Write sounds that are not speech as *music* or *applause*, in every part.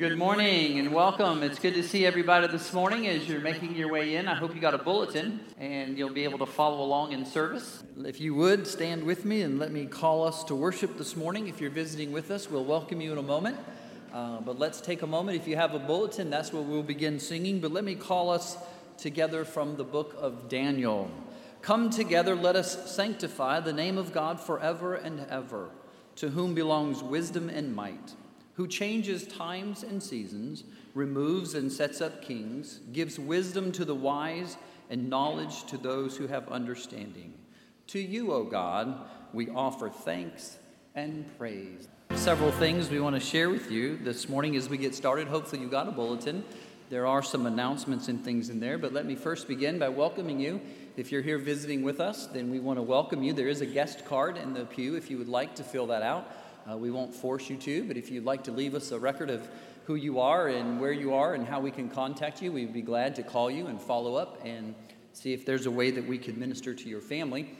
Good morning and welcome. It's good to see everybody this morning as you're making your way in. I hope you got a bulletin and you'll be able to follow along in service. If you would, stand with me and let me call us to worship this morning. If you're visiting with us, we'll welcome you in a moment. Uh, but let's take a moment. If you have a bulletin, that's where we'll begin singing. But let me call us together from the book of Daniel. Come together, let us sanctify the name of God forever and ever, to whom belongs wisdom and might who changes times and seasons, removes and sets up kings, gives wisdom to the wise and knowledge to those who have understanding. To you, O God, we offer thanks and praise. Several things we want to share with you this morning as we get started. Hopefully, you got a bulletin. There are some announcements and things in there, but let me first begin by welcoming you. If you're here visiting with us, then we want to welcome you. There is a guest card in the pew if you would like to fill that out. Uh, we won't force you to, but if you'd like to leave us a record of who you are and where you are and how we can contact you, we'd be glad to call you and follow up and see if there's a way that we could minister to your family.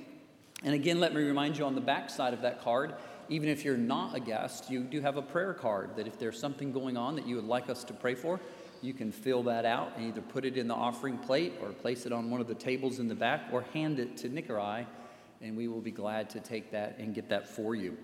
And again, let me remind you on the back side of that card, even if you're not a guest, you do have a prayer card that if there's something going on that you would like us to pray for, you can fill that out and either put it in the offering plate or place it on one of the tables in the back or hand it to Nick or I, and we will be glad to take that and get that for you.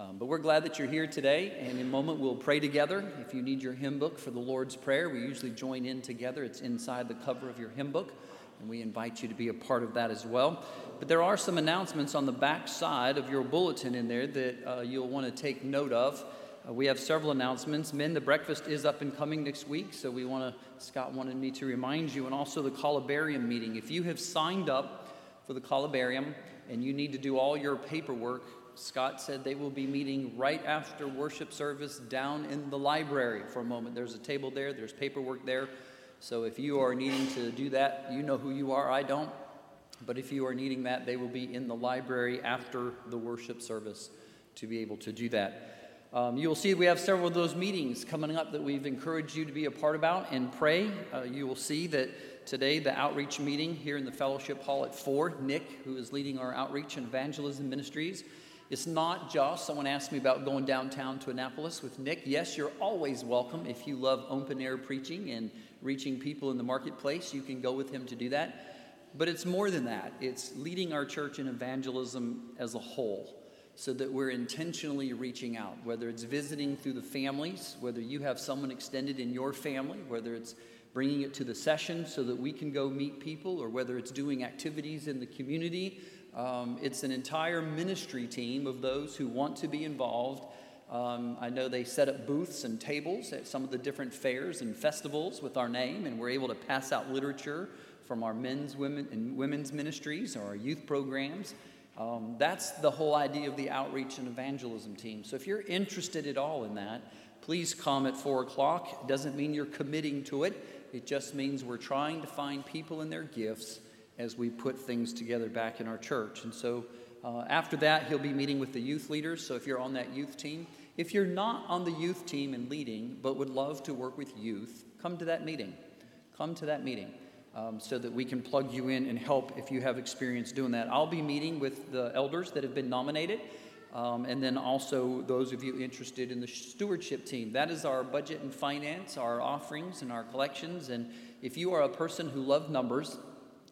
Um, but we're glad that you're here today, and in a moment we'll pray together. If you need your hymn book for the Lord's Prayer, we usually join in together. It's inside the cover of your hymn book, and we invite you to be a part of that as well. But there are some announcements on the back side of your bulletin in there that uh, you'll want to take note of. Uh, we have several announcements. Men, the breakfast is up and coming next week, so we want to, Scott wanted me to remind you, and also the Columbarium meeting. If you have signed up for the Columbarium and you need to do all your paperwork, Scott said they will be meeting right after worship service down in the library for a moment. There's a table there, there's paperwork there. So if you are needing to do that, you know who you are, I don't. But if you are needing that, they will be in the library after the worship service to be able to do that. Um, you will see we have several of those meetings coming up that we've encouraged you to be a part about and pray. Uh, you will see that today, the outreach meeting here in the fellowship hall at 4, Nick, who is leading our outreach and evangelism ministries, it's not just, someone asked me about going downtown to Annapolis with Nick. Yes, you're always welcome. If you love open air preaching and reaching people in the marketplace, you can go with him to do that. But it's more than that, it's leading our church in evangelism as a whole so that we're intentionally reaching out, whether it's visiting through the families, whether you have someone extended in your family, whether it's bringing it to the session so that we can go meet people, or whether it's doing activities in the community um, it's an entire ministry team of those who want to be involved. Um, I know they set up booths and tables at some of the different fairs and festivals with our name, and we're able to pass out literature from our men's, women, and women's ministries or our youth programs. Um, that's the whole idea of the outreach and evangelism team. So if you're interested at all in that, please come at 4 o'clock. It doesn't mean you're committing to it, it just means we're trying to find people and their gifts as we put things together back in our church. And so uh, after that, he'll be meeting with the youth leaders. So if you're on that youth team, if you're not on the youth team and leading, but would love to work with youth, come to that meeting. Come to that meeting um, so that we can plug you in and help if you have experience doing that. I'll be meeting with the elders that have been nominated. Um, and then also those of you interested in the stewardship team. That is our budget and finance, our offerings and our collections. And if you are a person who loves numbers,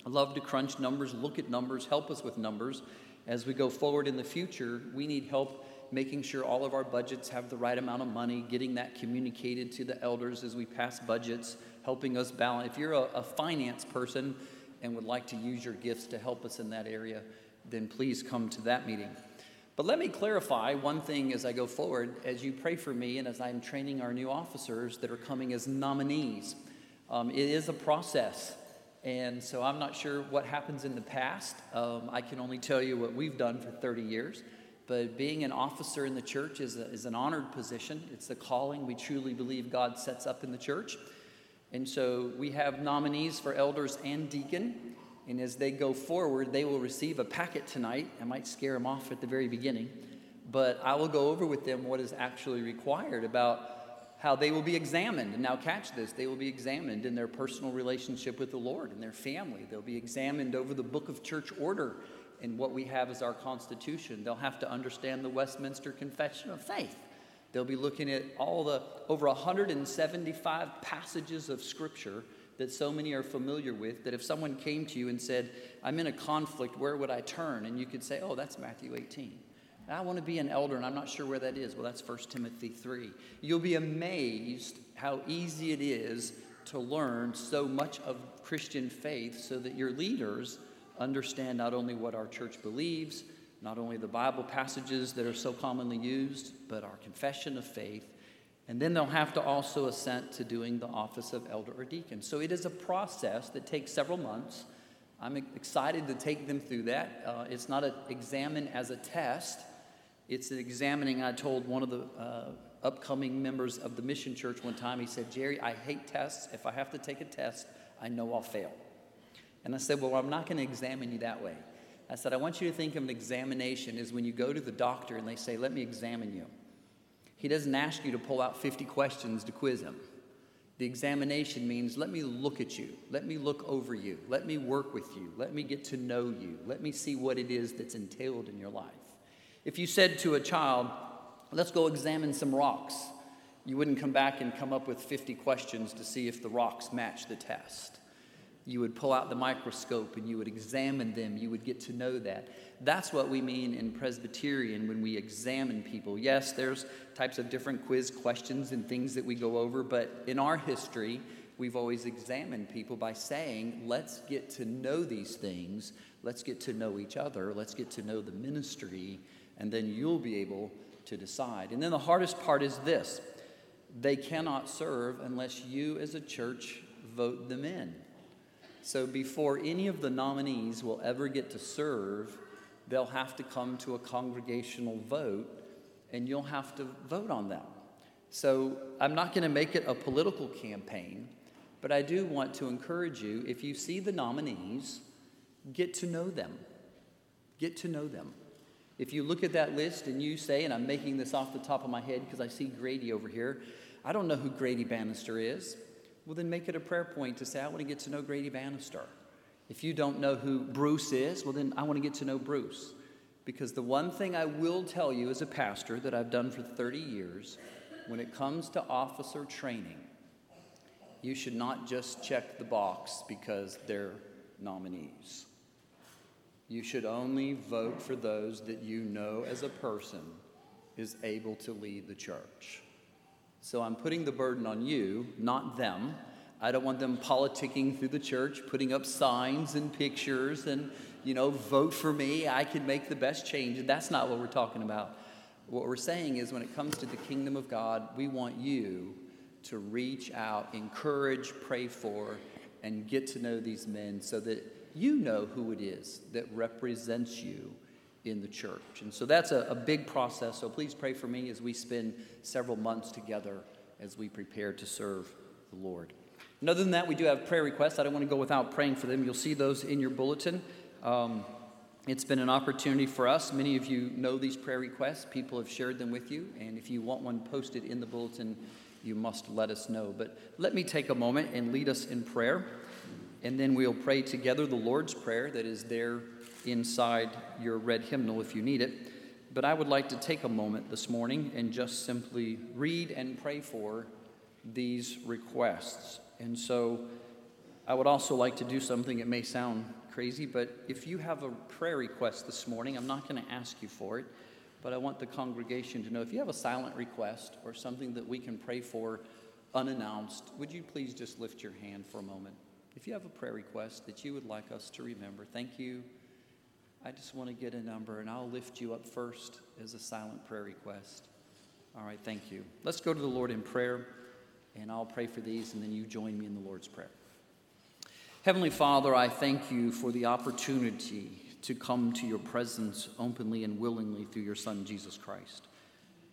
love to crunch numbers, look at numbers, help us with numbers. As we go forward in the future, we need help making sure all of our budgets have the right amount of money, getting that communicated to the elders as we pass budgets, helping us balance. If you're a, a finance person and would like to use your gifts to help us in that area, then please come to that meeting. But let me clarify one thing as I go forward, as you pray for me and as I'm training our new officers that are coming as nominees. Um, it is a process. And so I'm not sure what happens in the past. Um, I can only tell you what we've done for 30 years. But being an officer in the church is, a, is an honored position. It's a calling we truly believe God sets up in the church. And so we have nominees for elders and deacon. And as they go forward, they will receive a packet tonight. I might scare them off at the very beginning. But I will go over with them what is actually required about how they will be examined. And now, catch this they will be examined in their personal relationship with the Lord and their family. They'll be examined over the book of church order and what we have as our Constitution. They'll have to understand the Westminster Confession of Faith. They'll be looking at all the over 175 passages of Scripture that so many are familiar with that if someone came to you and said, I'm in a conflict, where would I turn? And you could say, Oh, that's Matthew 18. I want to be an elder and I'm not sure where that is. Well, that's 1 Timothy 3. You'll be amazed how easy it is to learn so much of Christian faith so that your leaders understand not only what our church believes, not only the Bible passages that are so commonly used, but our confession of faith. And then they'll have to also assent to doing the office of elder or deacon. So it is a process that takes several months. I'm excited to take them through that. Uh, it's not an examine as a test, it's an examining. I told one of the uh, upcoming members of the mission church one time, he said, Jerry, I hate tests. If I have to take a test, I know I'll fail. And I said, Well, I'm not going to examine you that way. I said, I want you to think of an examination as when you go to the doctor and they say, Let me examine you. He doesn't ask you to pull out 50 questions to quiz him. The examination means, Let me look at you. Let me look over you. Let me work with you. Let me get to know you. Let me see what it is that's entailed in your life. If you said to a child, let's go examine some rocks, you wouldn't come back and come up with 50 questions to see if the rocks match the test. You would pull out the microscope and you would examine them. You would get to know that. That's what we mean in Presbyterian when we examine people. Yes, there's types of different quiz questions and things that we go over, but in our history, we've always examined people by saying, let's get to know these things. Let's get to know each other. Let's get to know the ministry and then you'll be able to decide. And then the hardest part is this they cannot serve unless you as a church vote them in. So before any of the nominees will ever get to serve, they'll have to come to a congregational vote and you'll have to vote on them. So I'm not going to make it a political campaign, but I do want to encourage you if you see the nominees, get to know them. Get to know them. If you look at that list and you say, and I'm making this off the top of my head because I see Grady over here, I don't know who Grady Bannister is. Well, then make it a prayer point to say, I want to get to know Grady Bannister. If you don't know who Bruce is, well, then I want to get to know Bruce. Because the one thing I will tell you as a pastor that I've done for 30 years, when it comes to officer training, you should not just check the box because they're nominees. You should only vote for those that you know as a person is able to lead the church. So I'm putting the burden on you, not them. I don't want them politicking through the church, putting up signs and pictures and, you know, vote for me. I can make the best change. That's not what we're talking about. What we're saying is when it comes to the kingdom of God, we want you to reach out, encourage, pray for, and get to know these men so that you know who it is that represents you in the church. And so that's a, a, big process. So please pray for me as we spend several months together as we prepare to serve the Lord. And other than that, we do have prayer requests. I don't want to go without praying for them. You'll see those in your bulletin. Um, it's been an opportunity for us. Many of you know these prayer requests. People have shared them with you. And if you want one posted in the bulletin, you must let us know. But let me take a moment and lead us in prayer and then we'll pray together the Lord's Prayer that is there inside your red hymnal if you need it. But I would like to take a moment this morning and just simply read and pray for these requests. And so I would also like to do something, it may sound crazy, but if you have a prayer request this morning, I'm not going to ask you for it, but I want the congregation to know if you have a silent request or something that we can pray for unannounced, would you please just lift your hand for a moment? If you have a prayer request that you would like us to remember, thank you. I just want to get a number and I'll lift you up first as a silent prayer request. All right, thank you. Let's go to the Lord in prayer and I'll pray for these and then you join me in the Lord's Prayer. Heavenly Father, I thank you for the opportunity to come to your presence openly and willingly through your Son, Jesus Christ.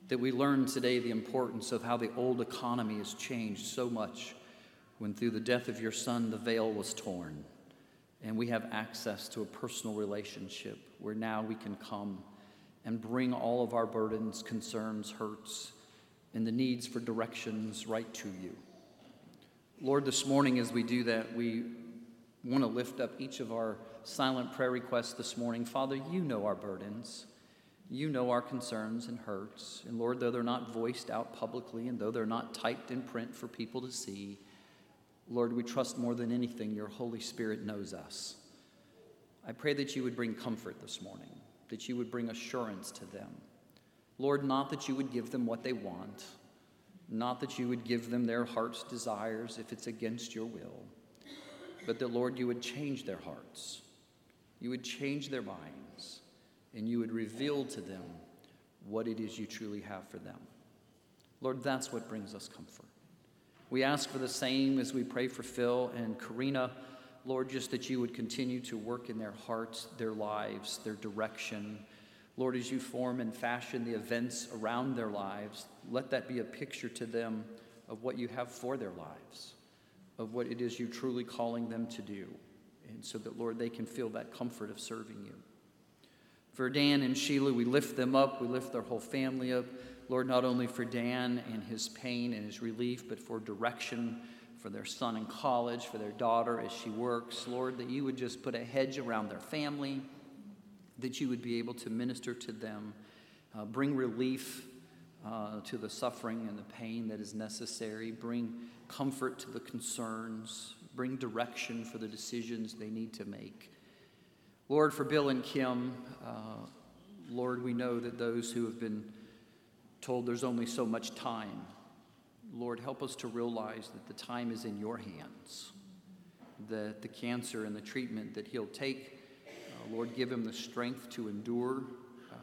That we learn today the importance of how the old economy has changed so much when through the death of your son the veil was torn and we have access to a personal relationship where now we can come and bring all of our burdens, concerns, hurts, and the needs for directions right to you. Lord, this morning as we do that, we want to lift up each of our silent prayer requests this morning. Father, you know our burdens. You know our concerns and hurts. And Lord, though they're not voiced out publicly and though they're not typed in print for people to see, Lord, we trust more than anything your Holy Spirit knows us. I pray that you would bring comfort this morning, that you would bring assurance to them. Lord, not that you would give them what they want, not that you would give them their heart's desires if it's against your will, but that, Lord, you would change their hearts, you would change their minds, and you would reveal to them what it is you truly have for them. Lord, that's what brings us comfort. We ask for the same as we pray for Phil and Karina. Lord, just that you would continue to work in their hearts, their lives, their direction. Lord, as you form and fashion the events around their lives, let that be a picture to them of what you have for their lives, of what it is you're truly calling them to do. And so that, Lord, they can feel that comfort of serving you. For Dan and Sheila, we lift them up, we lift their whole family up. Lord, not only for Dan and his pain and his relief, but for direction for their son in college, for their daughter as she works. Lord, that you would just put a hedge around their family, that you would be able to minister to them, uh, bring relief uh, to the suffering and the pain that is necessary, bring comfort to the concerns, bring direction for the decisions they need to make. Lord, for Bill and Kim, uh, Lord, we know that those who have been told there's only so much time. Lord, help us to realize that the time is in your hands, that the cancer and the treatment that he'll take, uh, Lord, give him the strength to endure, uh,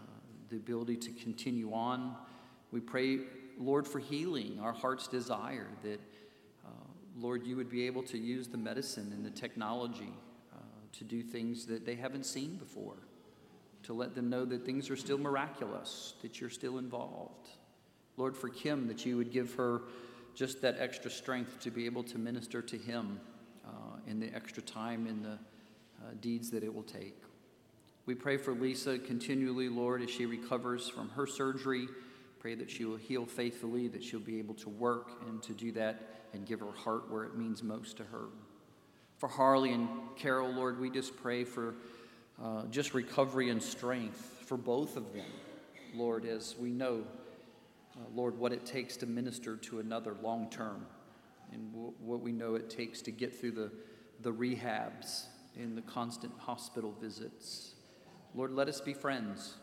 the ability to continue on. We pray, Lord, for healing, our heart's desire that, uh, Lord, you would be able to use the medicine and the technology uh, to do things that they haven't seen before to let them know that things are still miraculous, that you're still involved. Lord, for Kim, that you would give her just that extra strength to be able to minister to him uh, in the extra time in the uh, deeds that it will take. We pray for Lisa continually, Lord, as she recovers from her surgery. Pray that she will heal faithfully, that she'll be able to work and to do that and give her heart where it means most to her. For Harley and Carol, Lord, we just pray for uh, just recovery and strength for both of them, Lord, as we know, uh, Lord, what it takes to minister to another long term and w- what we know it takes to get through the, the rehabs and the constant hospital visits. Lord, let us be friends.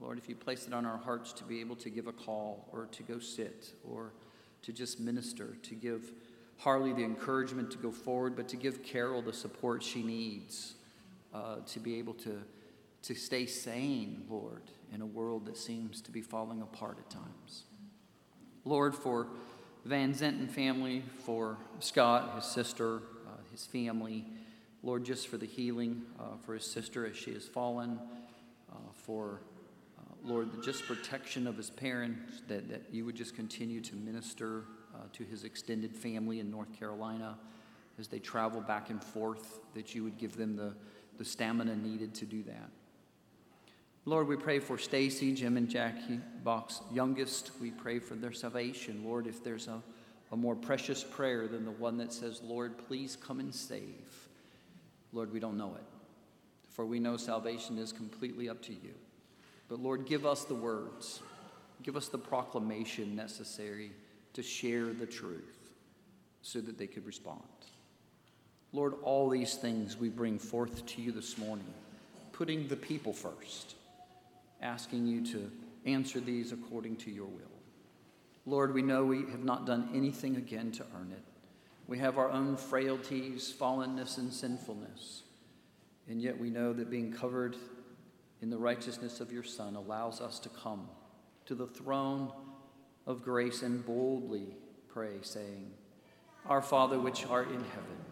Lord, if you place it on our hearts to be able to give a call or to go sit or to just minister, to give Harley the encouragement to go forward, but to give Carol the support she needs uh, to be able to, to stay sane, Lord, in a world that seems to be falling apart at times. Lord, for Van Zenten family, for Scott, his sister, uh, his family, Lord, just for the healing uh, for his sister as she has fallen, uh, for uh, Lord, the just protection of his parents, that, that you would just continue to minister uh, to his extended family in North Carolina as they travel back and forth, that you would give them the the stamina needed to do that. Lord, we pray for Stacy, Jim, and Jackie Bach's youngest. We pray for their salvation. Lord, if there's a, a more precious prayer than the one that says, Lord, please come and save, Lord, we don't know it. For we know salvation is completely up to you. But Lord, give us the words, give us the proclamation necessary to share the truth so that they could respond. Lord, all these things we bring forth to you this morning, putting the people first, asking you to answer these according to your will. Lord, we know we have not done anything again to earn it. We have our own frailties, fallenness, and sinfulness. And yet we know that being covered in the righteousness of your Son allows us to come to the throne of grace and boldly pray, saying, Our Father which art in heaven,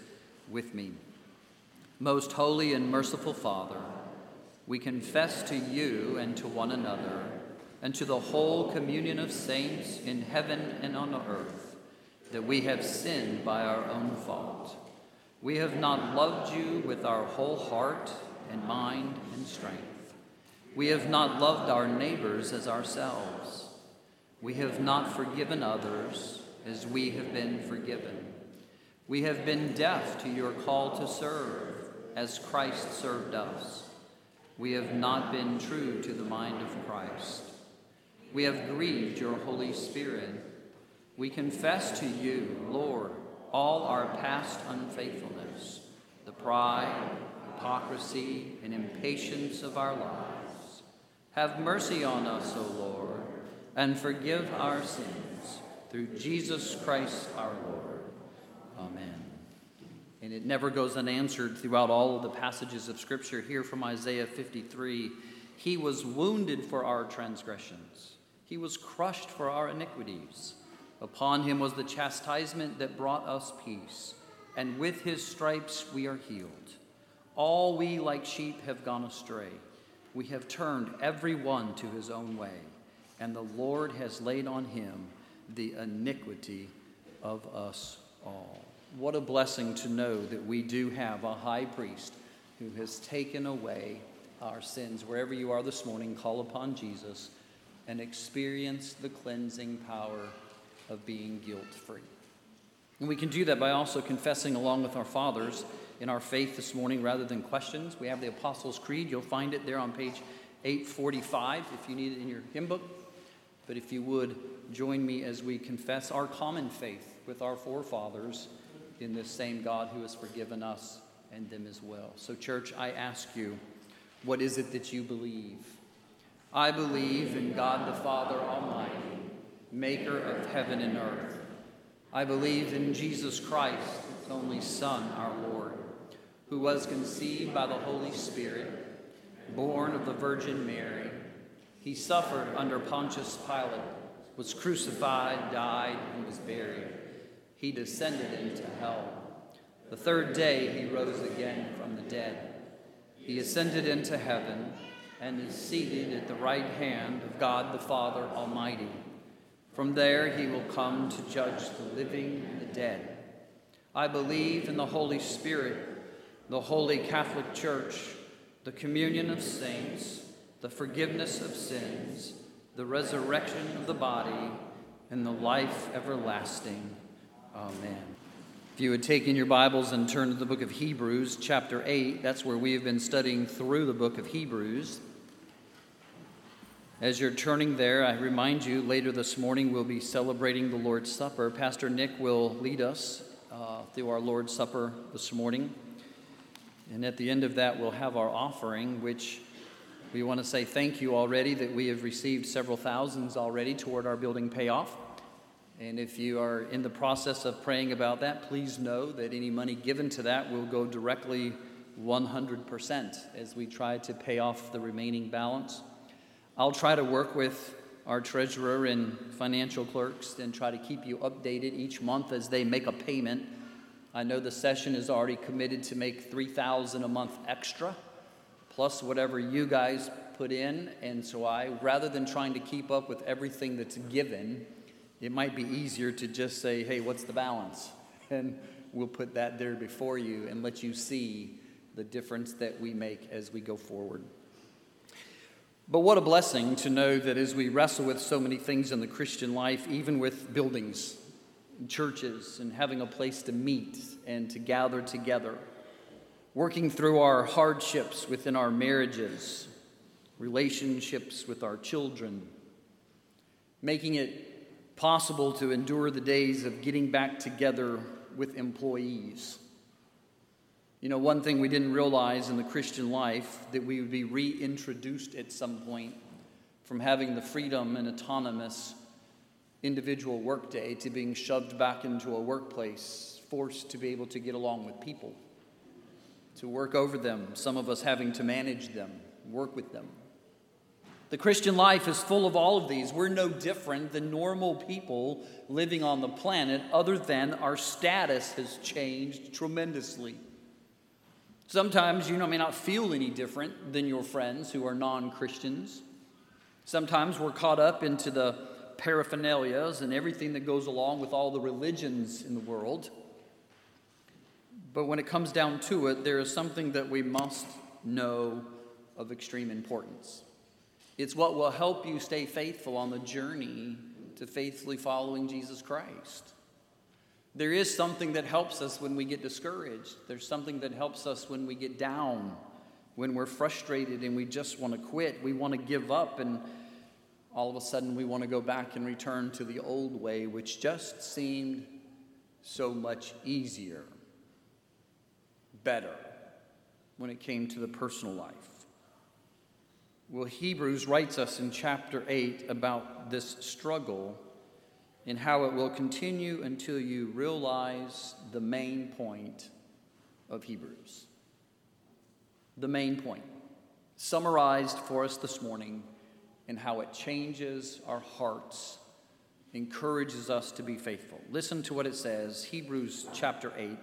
with me. Most holy and merciful Father, we confess to you and to one another and to the whole communion of saints in heaven and on earth that we have sinned by our own fault. We have not loved you with our whole heart and mind and strength. We have not loved our neighbors as ourselves. We have not forgiven others as we have been forgiven. We have been deaf to your call to serve as Christ served us. We have not been true to the mind of Christ. We have grieved your Holy Spirit. We confess to you, Lord, all our past unfaithfulness, the pride, hypocrisy, and impatience of our lives. Have mercy on us, O Lord, and forgive our sins through Jesus Christ our Lord. Amen. And it never goes unanswered throughout all of the passages of Scripture. Here from Isaiah 53 He was wounded for our transgressions, He was crushed for our iniquities. Upon Him was the chastisement that brought us peace, and with His stripes we are healed. All we like sheep have gone astray. We have turned every one to his own way, and the Lord has laid on him the iniquity of us all. What a blessing to know that we do have a high priest who has taken away our sins. Wherever you are this morning, call upon Jesus and experience the cleansing power of being guilt free. And we can do that by also confessing along with our fathers in our faith this morning rather than questions. We have the Apostles' Creed. You'll find it there on page 845 if you need it in your hymn book. But if you would, join me as we confess our common faith with our forefathers in this same God who has forgiven us and them as well. So, church, I ask you, what is it that you believe? I believe in God the Father Almighty, maker of heaven and earth. I believe in Jesus Christ, his only Son, our Lord, who was conceived by the Holy Spirit, born of the Virgin Mary. He suffered under Pontius Pilate, was crucified, died, and was buried he descended into hell. The third day he rose again from the dead. He ascended into heaven and is seated at the right hand of God the Father Almighty. From there he will come to judge the living and the dead. I believe in the Holy Spirit, the holy Catholic Church, the communion of saints, the forgiveness of sins, the resurrection of the body, and the life everlasting. Amen. If you would take in your Bibles and turn to the book of Hebrews, chapter 8, that's where we have been studying through the book of Hebrews. As you're turning there, I remind you later this morning we'll be celebrating the Lord's Supper. Pastor Nick will lead us uh, through our Lord's Supper this morning. And at the end of that, we'll have our offering, which we want to say thank you already that we have received several thousands already toward our building payoff. And if you are in the process of praying about that, please know that any money given to that will go directly 100% as we try to pay off the remaining balance. I'll try to work with our treasurer and financial clerks and try to keep you updated each month as they make a payment. I know the session is already committed to make 3000 a month extra plus whatever you guys put in and so I rather than trying to keep up with everything that's given it might be easier to just say, hey, what's the balance? *laughs* And we'll put that there before you and let you see the difference that we make as we go forward. But what a blessing to know that as we wrestle with so many things in the Christian life, even with buildings, churches, and having a place to meet and to gather together, working through our hardships within our marriages, relationships with our children, making it possible to endure the days of getting back together with employees. You know, one thing we didn't realize in the Christian life that we would be reintroduced at some point from having the freedom and autonomous individual workday to being shoved back into a workplace, forced to be able to get along with people, to work over them, some of us having to manage them, work with them. The Christian life is full of all of these. We're no different than normal people living on the planet, other than our status has changed tremendously. Sometimes you may not feel any different than your friends who are non Christians. Sometimes we're caught up into the paraphernalias and everything that goes along with all the religions in the world. But when it comes down to it, there is something that we must know of extreme importance. It's what will help you stay faithful on the journey to faithfully following Jesus Christ. There is something that helps us when we get discouraged. There's something that helps us when we get down, when we're frustrated and we just want to quit. We want to give up, and all of a sudden we want to go back and return to the old way, which just seemed so much easier, better when it came to the personal life. Well, Hebrews writes us in chapter 8 about this struggle and how it will continue until you realize the main point of Hebrews. The main point, summarized for us this morning, and how it changes our hearts, encourages us to be faithful. Listen to what it says, Hebrews chapter 8,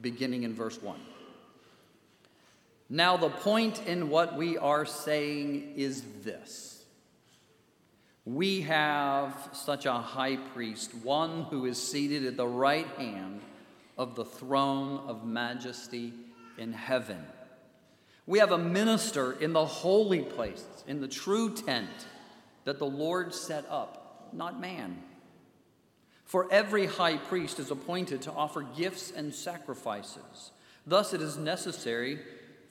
beginning in verse 1. Now, the point in what we are saying is this we have such a high priest, one who is seated at the right hand of the throne of majesty in heaven. We have a minister in the holy place, in the true tent that the Lord set up, not man. For every high priest is appointed to offer gifts and sacrifices. Thus, it is necessary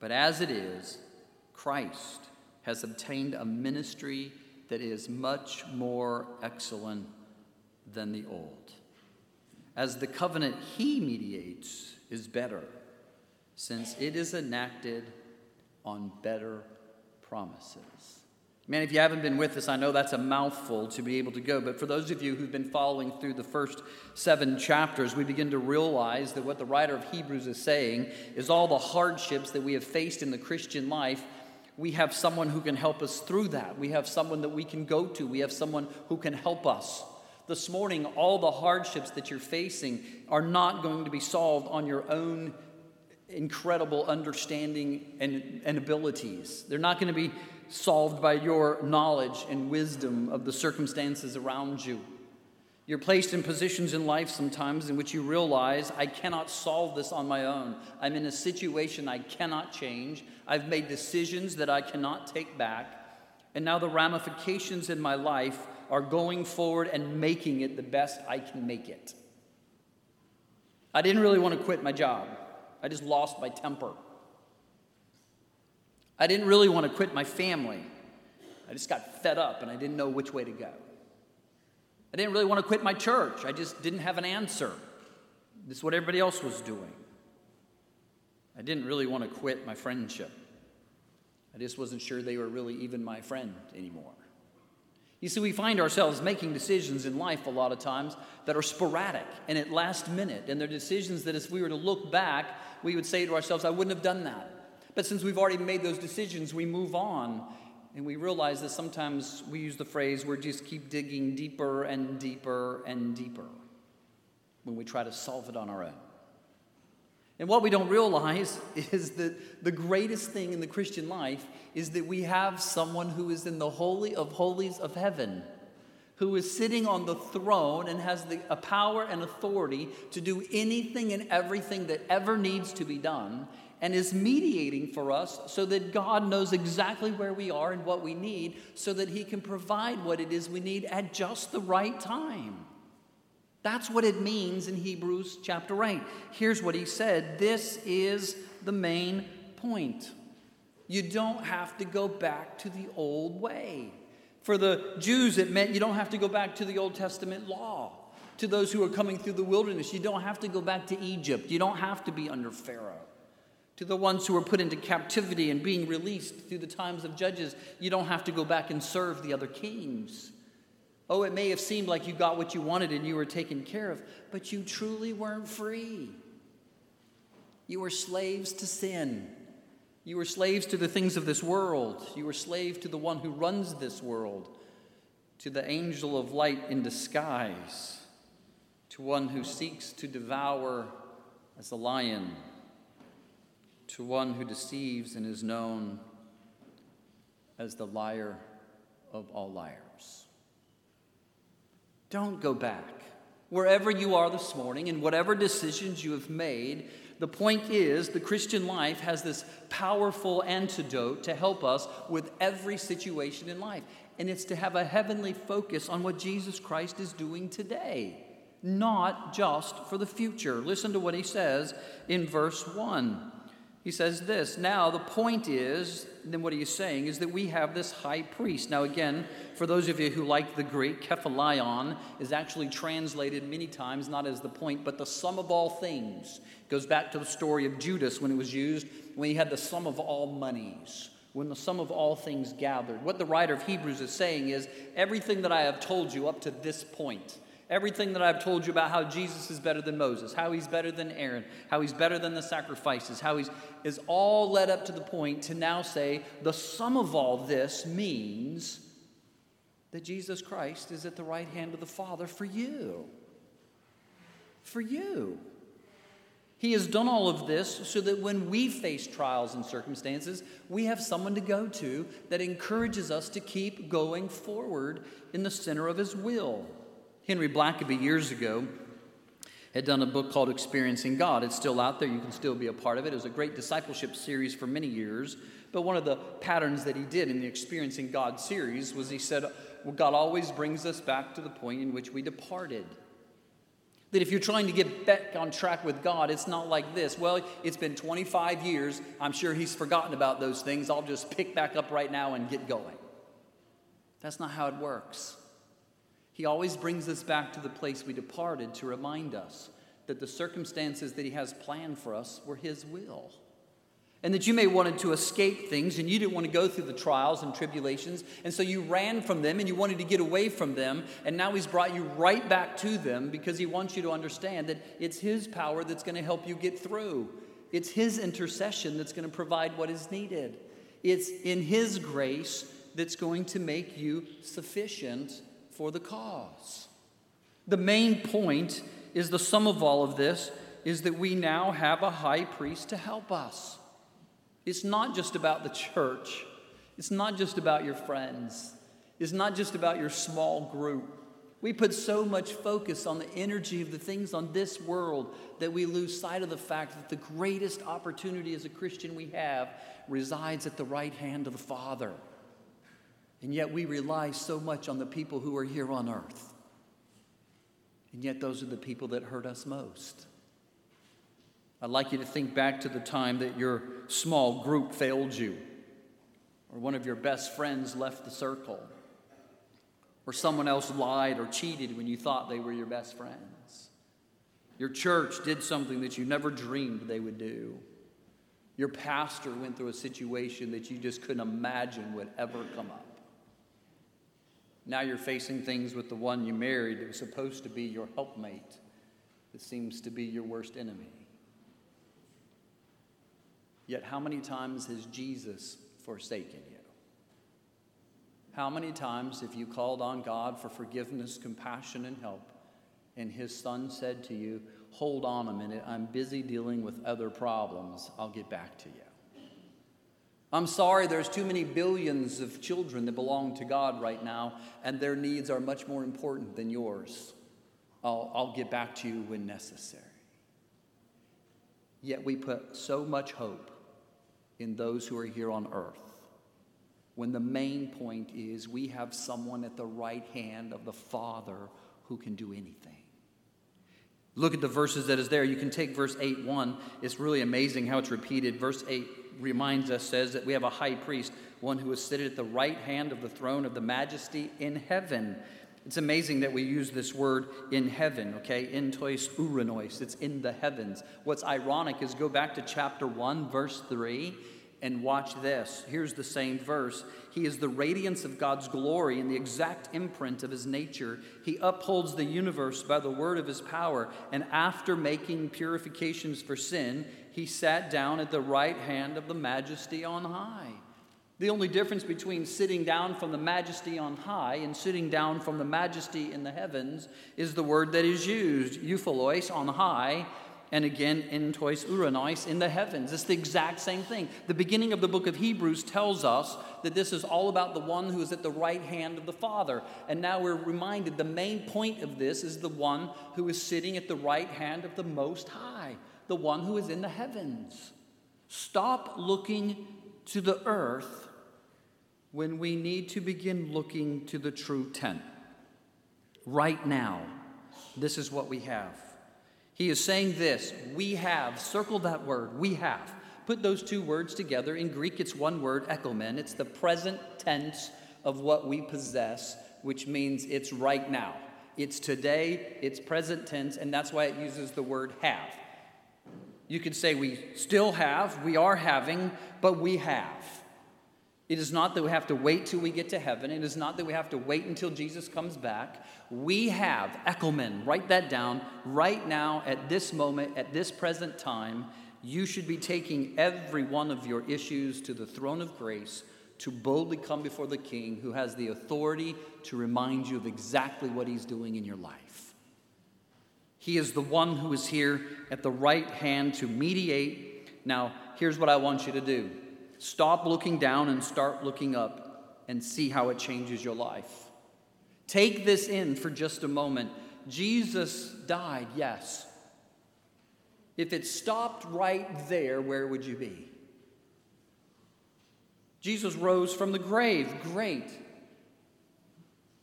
But as it is, Christ has obtained a ministry that is much more excellent than the old. As the covenant he mediates is better, since it is enacted on better promises. Man, if you haven't been with us, I know that's a mouthful to be able to go. But for those of you who've been following through the first seven chapters, we begin to realize that what the writer of Hebrews is saying is all the hardships that we have faced in the Christian life we have someone who can help us through that. We have someone that we can go to. We have someone who can help us. This morning, all the hardships that you're facing are not going to be solved on your own incredible understanding and, and abilities. They're not going to be solved by your knowledge and wisdom of the circumstances around you. You're placed in positions in life sometimes in which you realize, I cannot solve this on my own. I'm in a situation I cannot change. I've made decisions that I cannot take back. And now the ramifications in my life are going forward and making it the best I can make it. I didn't really want to quit my job, I just lost my temper. I didn't really want to quit my family. I just got fed up and I didn't know which way to go. I didn't really want to quit my church. I just didn't have an answer. This is what everybody else was doing. I didn't really want to quit my friendship. I just wasn't sure they were really even my friend anymore. You see, we find ourselves making decisions in life a lot of times that are sporadic and at last minute. And they're decisions that, if we were to look back, we would say to ourselves, I wouldn't have done that. But since we've already made those decisions, we move on and we realize that sometimes we use the phrase, we're just keep digging deeper and deeper and deeper when we try to solve it on our own. And what we don't realize *laughs* is that the greatest thing in the Christian life is that we have someone who is in the Holy of Holies of heaven, who is sitting on the throne and has the power and authority to do anything and everything that ever needs to be done and is mediating for us so that God knows exactly where we are and what we need so that He can provide what it is we need at just the right time. That's what it means in Hebrews chapter 8. Here's what he said this is the main point. You don't have to go back to the old way. For the Jews, it meant you don't have to go back to the Old Testament law To those who are coming through the wilderness, you don't have to go back to Egypt. You don't have to be under Pharaoh. To the ones who were put into captivity and being released through the times of judges, you don't have to go back and serve the other kings. Oh, it may have seemed like you got what you wanted and you were taken care of, but you truly weren't free. You were slaves to sin. You were slaves to the things of this world. You were slave to the one who runs this world, to the angel of light in disguise, to one who seeks to devour as a lion, to one who deceives and is known as the liar of all liars. Don't go back. Wherever you are this morning and whatever decisions you have made, the point is the Christian life has this powerful antidote to help us with every situation in life. And it's to have a heavenly focus on what Jesus Christ is doing today, not just for the future. Listen to what he says in verse 1. He says this Now, the point is, then what he is saying is that we have this high priest. Now, again, for those of you who like the Greek, kephalion is actually translated many times not as the point, but the sum of all things. It goes back to the story of Judas when it was used, when he had the sum of all monies, when the sum of all things gathered. What the writer of Hebrews is saying is everything that I have told you up to this point Everything that I've told you about how Jesus is better than Moses, how he's better than Aaron, how he's better than the sacrifices, how he's is all led up to the point to now say the sum of all this means that Jesus Christ is at the right hand of the Father for you. For you. He has done all of this so that when we face trials and circumstances, we have someone to go to that encourages us to keep going forward in the center of His will. Henry Blackaby, years ago, had done a book called Experiencing God. It's still out there. You can still be a part of it. It was a great discipleship series for many years. But one of the patterns that he did in the Experiencing God series was he said, well, God always brings us back to the point in which we departed. That if you're trying to get back on track with God, it's not like this. Well, it's been 25 years. I'm sure He's forgotten about those things. I'll just pick back up right now and get going. That's not how it works. He always brings us back to the place we departed to remind us that the circumstances that He has planned for us were His will. And that you may wanted to escape things and you didn't want to go through the trials and tribulations. And so you ran from them and you wanted to get away from them. And now He's brought you right back to them because He wants you to understand that it's His power that's going to help you get through. It's His intercession that's going to provide what is needed. It's in His grace that's going to make you sufficient for the cause. The main point is the sum of all of this is that we now have a high priest to help us. It's not just about the church, it's not just about your friends, it's not just about your small group. We put so much focus on the energy of the things on this world that we lose sight of the fact that the greatest opportunity as a Christian we have resides at the right hand of the Father. And yet we rely so much on the people who are here on earth. And yet those are the people that hurt us most. I'd like you to think back to the time that your small group failed you, or one of your best friends left the circle, or someone else lied or cheated when you thought they were your best friends. Your church did something that you never dreamed they would do. Your pastor went through a situation that you just couldn't imagine would ever come up. Now you're facing things with the one you married that was supposed to be your helpmate that seems to be your worst enemy. Yet, how many times has Jesus forsaken you? How many times have you called on God for forgiveness, compassion, and help, and His Son said to you, Hold on a minute, I'm busy dealing with other problems, I'll get back to you? I'm sorry, there's too many billions of children that belong to God right now, and their needs are much more important than yours. I'll, I'll get back to you when necessary. Yet we put so much hope in those who are here on earth when the main point is we have someone at the right hand of the Father who can do anything. Look at the verses that is there. You can take verse 8 1. It's really amazing how it's repeated. Verse 8 reminds us, says that we have a high priest, one who is seated at the right hand of the throne of the majesty in heaven. It's amazing that we use this word in heaven, okay? Entois uranois. It's in the heavens. What's ironic is go back to chapter 1, verse 3, and watch this. Here's the same verse. He is the radiance of God's glory and the exact imprint of his nature. He upholds the universe by the word of his power. And after making purifications for sin, he sat down at the right hand of the majesty on high. The only difference between sitting down from the majesty on high and sitting down from the majesty in the heavens is the word that is used, eupholois, on high, and again, in tois uranois, in the heavens. It's the exact same thing. The beginning of the book of Hebrews tells us that this is all about the one who is at the right hand of the Father. And now we're reminded the main point of this is the one who is sitting at the right hand of the Most High, the one who is in the heavens. Stop looking to the earth when we need to begin looking to the true tent. Right now, this is what we have. He is saying this we have, circle that word, we have. Put those two words together. In Greek, it's one word, echomen. It's the present tense of what we possess, which means it's right now. It's today, it's present tense, and that's why it uses the word have. You could say we still have, we are having, but we have. It is not that we have to wait till we get to heaven. It is not that we have to wait until Jesus comes back. We have, Eckelman, write that down right now, at this moment, at this present time. You should be taking every one of your issues to the throne of grace to boldly come before the King who has the authority to remind you of exactly what he's doing in your life. He is the one who is here at the right hand to mediate. Now, here's what I want you to do Stop looking down and start looking up and see how it changes your life. Take this in for just a moment. Jesus died, yes. If it stopped right there, where would you be? Jesus rose from the grave, great.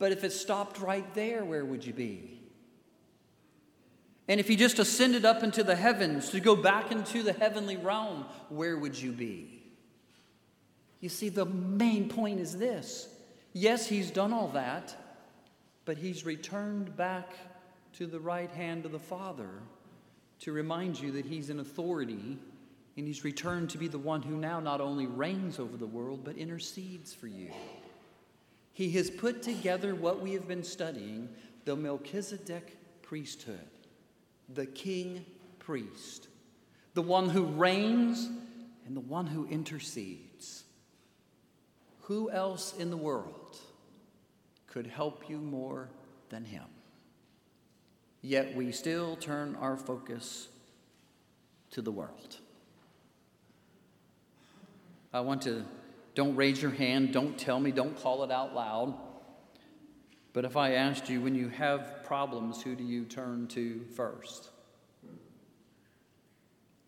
But if it stopped right there, where would you be? And if he just ascended up into the heavens to go back into the heavenly realm, where would you be? You see, the main point is this yes, he's done all that, but he's returned back to the right hand of the Father to remind you that he's in authority and he's returned to be the one who now not only reigns over the world but intercedes for you. He has put together what we have been studying the Melchizedek priesthood, the king priest, the one who reigns and the one who intercedes. Who else in the world could help you more than him? Yet we still turn our focus to the world. I want to, don't raise your hand, don't tell me, don't call it out loud. But if I asked you, when you have problems, who do you turn to first?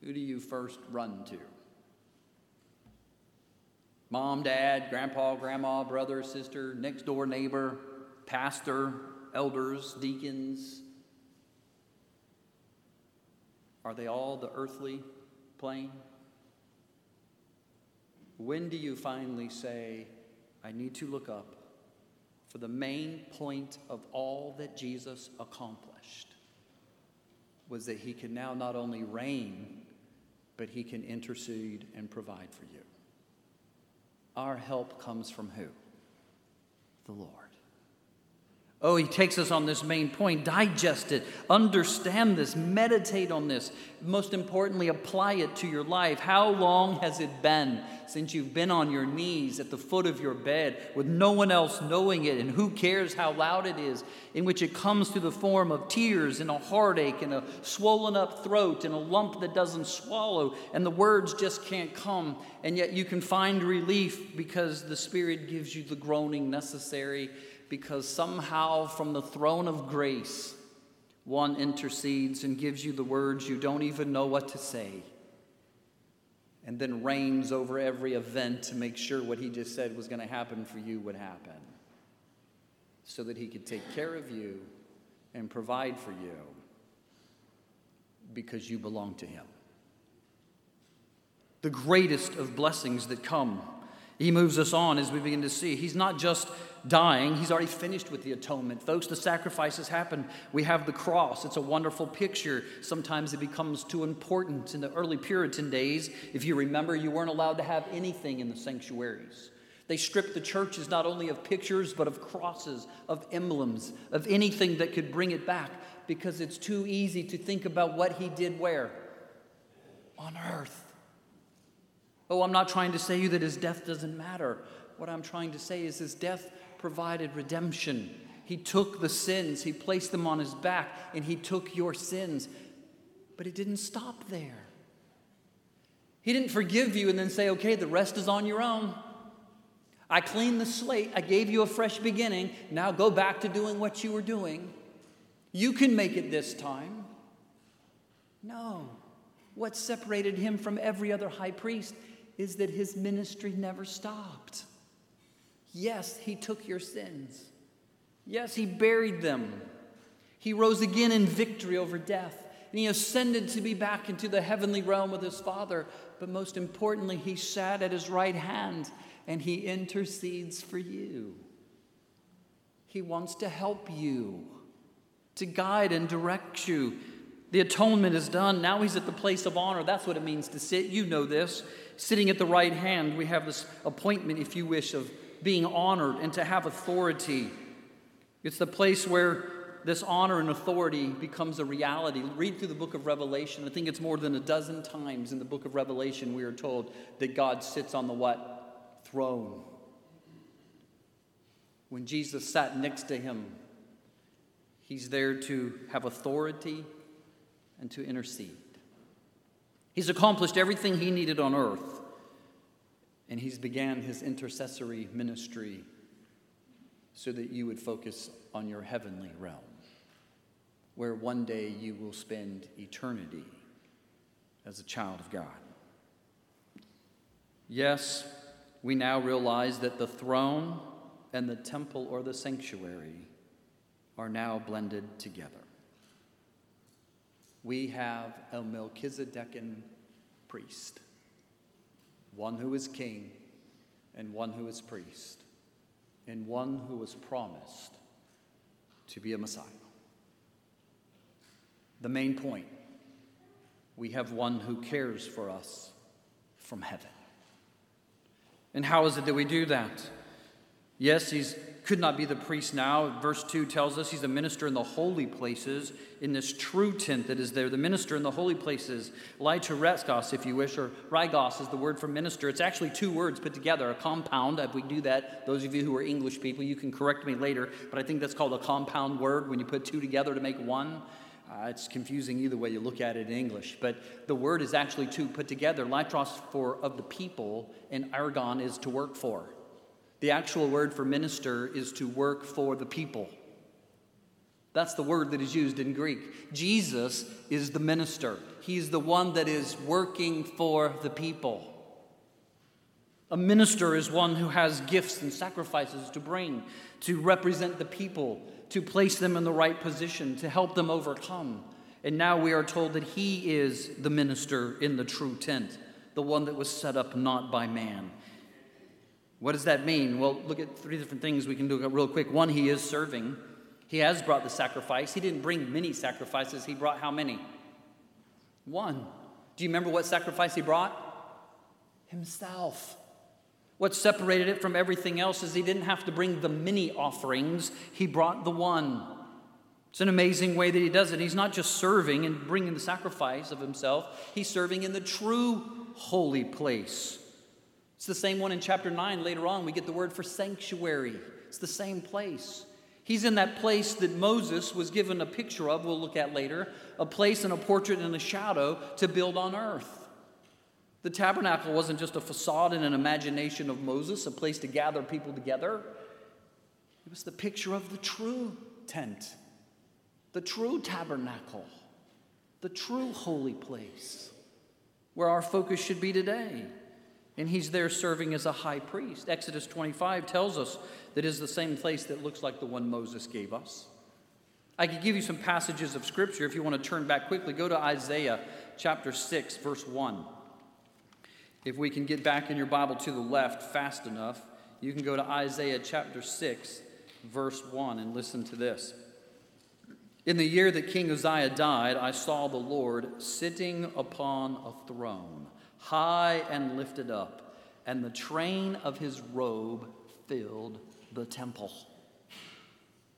Who do you first run to? Mom, dad, grandpa, grandma, brother, sister, next door neighbor, pastor, elders, deacons? Are they all the earthly plane? When do you finally say, I need to look up for the main point of all that Jesus accomplished? Was that he can now not only reign, but he can intercede and provide for you. Our help comes from who? The Lord. Oh, he takes us on this main point. Digest it, understand this, meditate on this. Most importantly, apply it to your life. How long has it been since you've been on your knees at the foot of your bed with no one else knowing it, and who cares how loud it is, in which it comes through the form of tears and a heartache and a swollen up throat and a lump that doesn't swallow, and the words just can't come, and yet you can find relief because the Spirit gives you the groaning necessary because somehow from the throne of grace, one intercedes and gives you the words you don't even know what to say, and then reigns over every event to make sure what he just said was going to happen for you would happen, so that he could take care of you and provide for you because you belong to him. The greatest of blessings that come He moves us on as we begin to see. He's not just dying, he's already finished with the atonement. Folks, the sacrifices happen. We have the cross. It's a wonderful picture. Sometimes it becomes too important. In the early Puritan days, if you remember, you weren't allowed to have anything in the sanctuaries. They stripped the churches not only of pictures, but of crosses, of emblems, of anything that could bring it back, because it's too easy to think about what he did where? On earth. Oh, I'm not trying to say you that his death doesn't matter. What I'm trying to say is his death provided redemption. He took the sins, he placed them on his back, and he took your sins. But it didn't stop there. He didn't forgive you and then say, okay, the rest is on your own. I cleaned the slate. I gave you a fresh beginning. Now go back to doing what you were doing. You can make it this time. No. What separated him from every other high priest is that his ministry never stopped. Yes, he took your sins. Yes, he buried them. He rose again in victory over death. And he ascended to be back into the heavenly realm with his Father. But most importantly, he sat at his right hand and he intercedes for you. He wants to help you, to guide and direct you. The atonement is done. Now he's at the place of honor. That's what it means to sit. You know this sitting at the right hand, we have this appointment, if you wish, of being honored and to have authority. It's the place where this honor and authority becomes a reality. Read through the book of Revelation. I think it's more than a dozen times in the book of Revelation we are told that God sits on the what? Throne. When Jesus sat next to him, he's there to have authority and to intercede. He's accomplished everything he needed on earth, and he's began his intercessory ministry so that you would focus on your heavenly realm, where one day you will spend eternity as a child of God. Yes, we now realize that the throne and the temple or the sanctuary are now blended together we have a Melchizedekan priest, one who is king and one who is priest, and one who was promised to be a Messiah. The main point we have one who cares for us from heaven. And how is it that we do that? Yes, he's could not be the priest now. Verse 2 tells us he's a minister in the holy places, in this true tent that is there. The minister in the holy places, leitourgos, if you wish, or Rygos is the word for minister. It's actually two words put together, a compound. If we do that, those of you who are English people, you can correct me later, but I think that's called a compound word when you put two together to make one. Uh, it's confusing either way you look at it in English, but the word is actually two put together. Litros for of the people, and ergon is to work for. The actual word for minister is to work for the people. That's the word that is used in Greek. Jesus is the minister, he's the one that is working for the people. A minister is one who has gifts and sacrifices to bring, to represent the people, to place them in the right position, to help them overcome. And now we are told that he is the minister in the true tent, the one that was set up not by man. What does that mean? Well, look at three different things we can do real quick. One, he is serving. He has brought the sacrifice. He didn't bring many sacrifices. He brought how many? One. Do you remember what sacrifice he brought? Himself. What separated it from everything else is he didn't have to bring the many offerings, he brought the one. It's an amazing way that he does it. He's not just serving and bringing the sacrifice of himself, he's serving in the true holy place. It's the same one in chapter 9. Later on, we get the word for sanctuary. It's the same place. He's in that place that Moses was given a picture of, we'll look at later, a place and a portrait and a shadow to build on earth. The tabernacle wasn't just a facade and an imagination of Moses, a place to gather people together. It was the picture of the true tent, the true tabernacle, the true holy place where our focus should be today and he's there serving as a high priest. Exodus 25 tells us that is the same place that looks like the one Moses gave us. I could give you some passages of scripture if you want to turn back quickly. Go to Isaiah chapter 6, verse 1. If we can get back in your Bible to the left fast enough, you can go to Isaiah chapter 6, verse 1, and listen to this. In the year that King Uzziah died, I saw the Lord sitting upon a throne, high and lifted up, and the train of his robe filled the temple.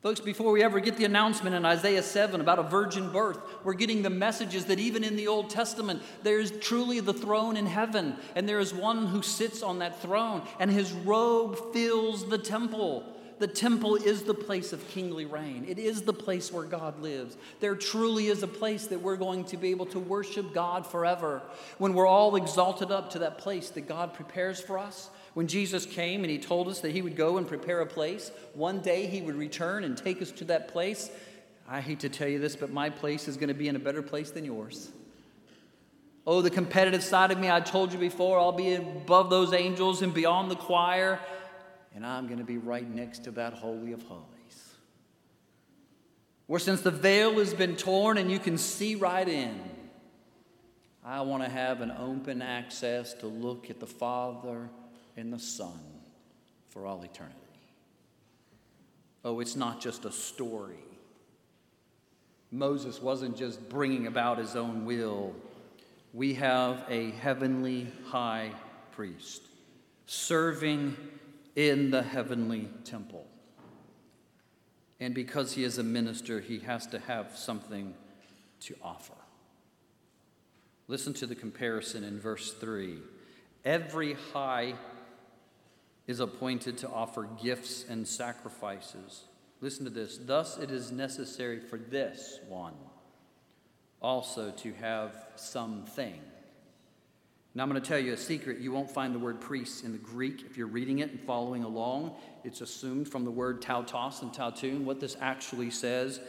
Folks, before we ever get the announcement in Isaiah 7 about a virgin birth, we're getting the messages that even in the Old Testament, there's truly the throne in heaven, and there is one who sits on that throne, and his robe fills the temple. The temple is the place of kingly reign. It is the place where God lives. There truly is a place that we're going to be able to worship God forever. When we're all exalted up to that place that God prepares for us, when Jesus came and he told us that he would go and prepare a place, one day he would return and take us to that place. I hate to tell you this, but my place is going to be in a better place than yours. Oh, the competitive side of me, I told you before, I'll be above those angels and beyond the choir, and I'm going to be right next to that Holy of Holies. Where since the veil has been torn and you can see right in, I want to have an open access to look at the Father and the Son for all eternity. Oh, it's not just a story. Moses wasn't just bringing about his own will. We have a heavenly high priest serving in the heavenly temple. And because he is a minister, he has to have something to offer. Listen to the comparison in verse 3. Every high is appointed to offer gifts and sacrifices. Listen to this. Thus, it is necessary for this one also to have something. Now, I'm going to tell you a secret. You won't find the word priest in the Greek if you're reading it and following along. It's assumed from the word tautos and tautun. What this actually says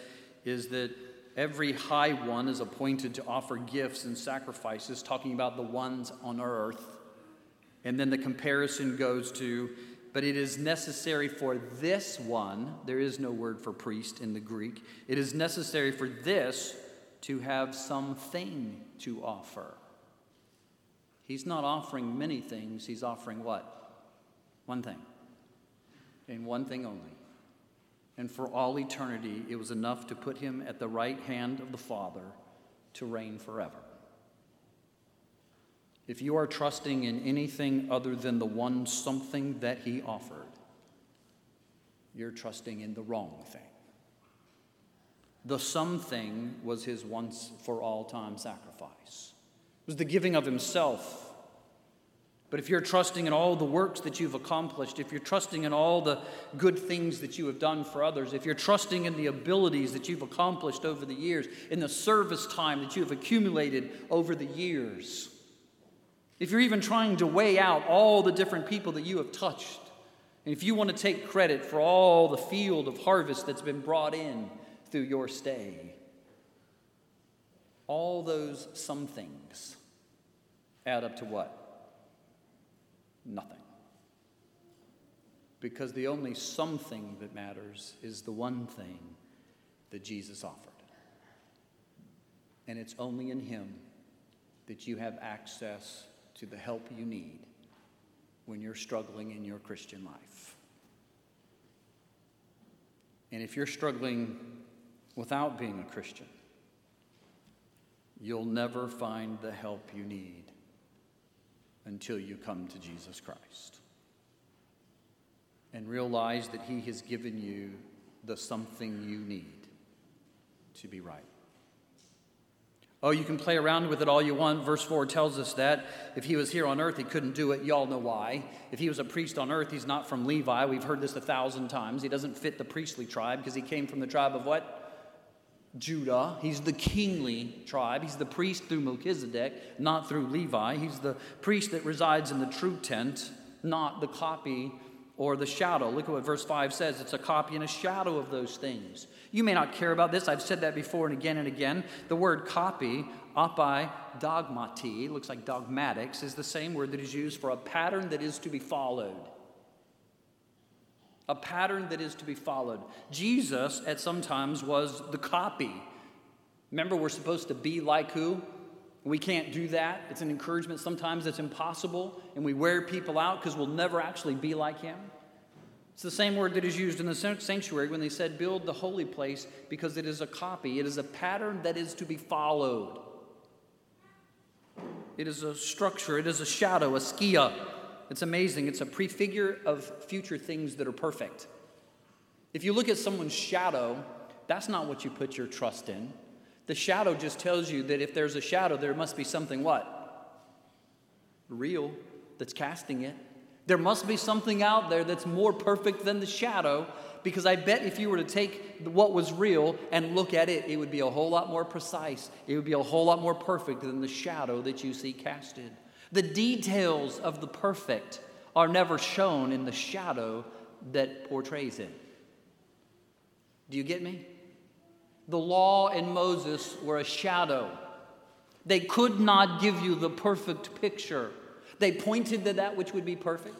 is that every high one is appointed to offer gifts and sacrifices, talking about the ones on earth and then the comparison goes to, but it is necessary for this one, there is no word for priest in the Greek, it is necessary for this to have something to offer. He's not offering many things, he's offering what? One thing. And one thing only. And for all eternity, it was enough to put him at the right hand of the Father to reign forever. If you are trusting in anything other than the one something that he offered, you're trusting in the wrong thing. The something was his once for all time sacrifice. Was the giving of himself. But if you're trusting in all the works that you've accomplished, if you're trusting in all the good things that you have done for others, if you're trusting in the abilities that you've accomplished over the years, in the service time that you have accumulated over the years, if you're even trying to weigh out all the different people that you have touched, and if you want to take credit for all the field of harvest that's been brought in through your stay, all those some things add up to what? Nothing. Because the only something that matters is the one thing that Jesus offered. And it's only in Him that you have access to the help you need when you're struggling in your Christian life. And if you're struggling without being a Christian, you'll never find the help you need until you come to Jesus Christ and realize that He has given you the something you need to be right. Oh, you can play around with it all you want. Verse 4 tells us that. If he was here on earth, he couldn't do it. Y'all know why. If he was a priest on earth, he's not from Levi. We've heard this a thousand times. He doesn't fit the priestly tribe because he came from the tribe of what? Judah. He's the kingly tribe. He's the priest through Melchizedek, not through Levi. He's the priest that resides in the true tent, not the copy or the shadow. Look at what verse 5 says it's a copy and a shadow of those things. You may not care about this. I've said that before and again and again. The word copy, apai dogmati, looks like dogmatics, is the same word that is used for a pattern that is to be followed. A pattern that is to be followed. Jesus, at some times, was the copy. Remember, we're supposed to be like who? We can't do that. It's an encouragement. Sometimes it's impossible, and we wear people out because we'll never actually be like him. It's the same word that is used in the sanctuary when they said, Build the holy place, because it is a copy. It is a pattern that is to be followed. It is a structure, it is a shadow, a skia. It's amazing. It's a prefigure of future things that are perfect. If you look at someone's shadow, that's not what you put your trust in. The shadow just tells you that if there's a shadow, there must be something what? Real that's casting it. There must be something out there that's more perfect than the shadow because I bet if you were to take what was real and look at it, it would be a whole lot more precise. It would be a whole lot more perfect than the shadow that you see casted. The details of the perfect are never shown in the shadow that portrays it. Do you get me? The law and Moses were a shadow. They could not give you the perfect picture. They pointed to that which would be perfect.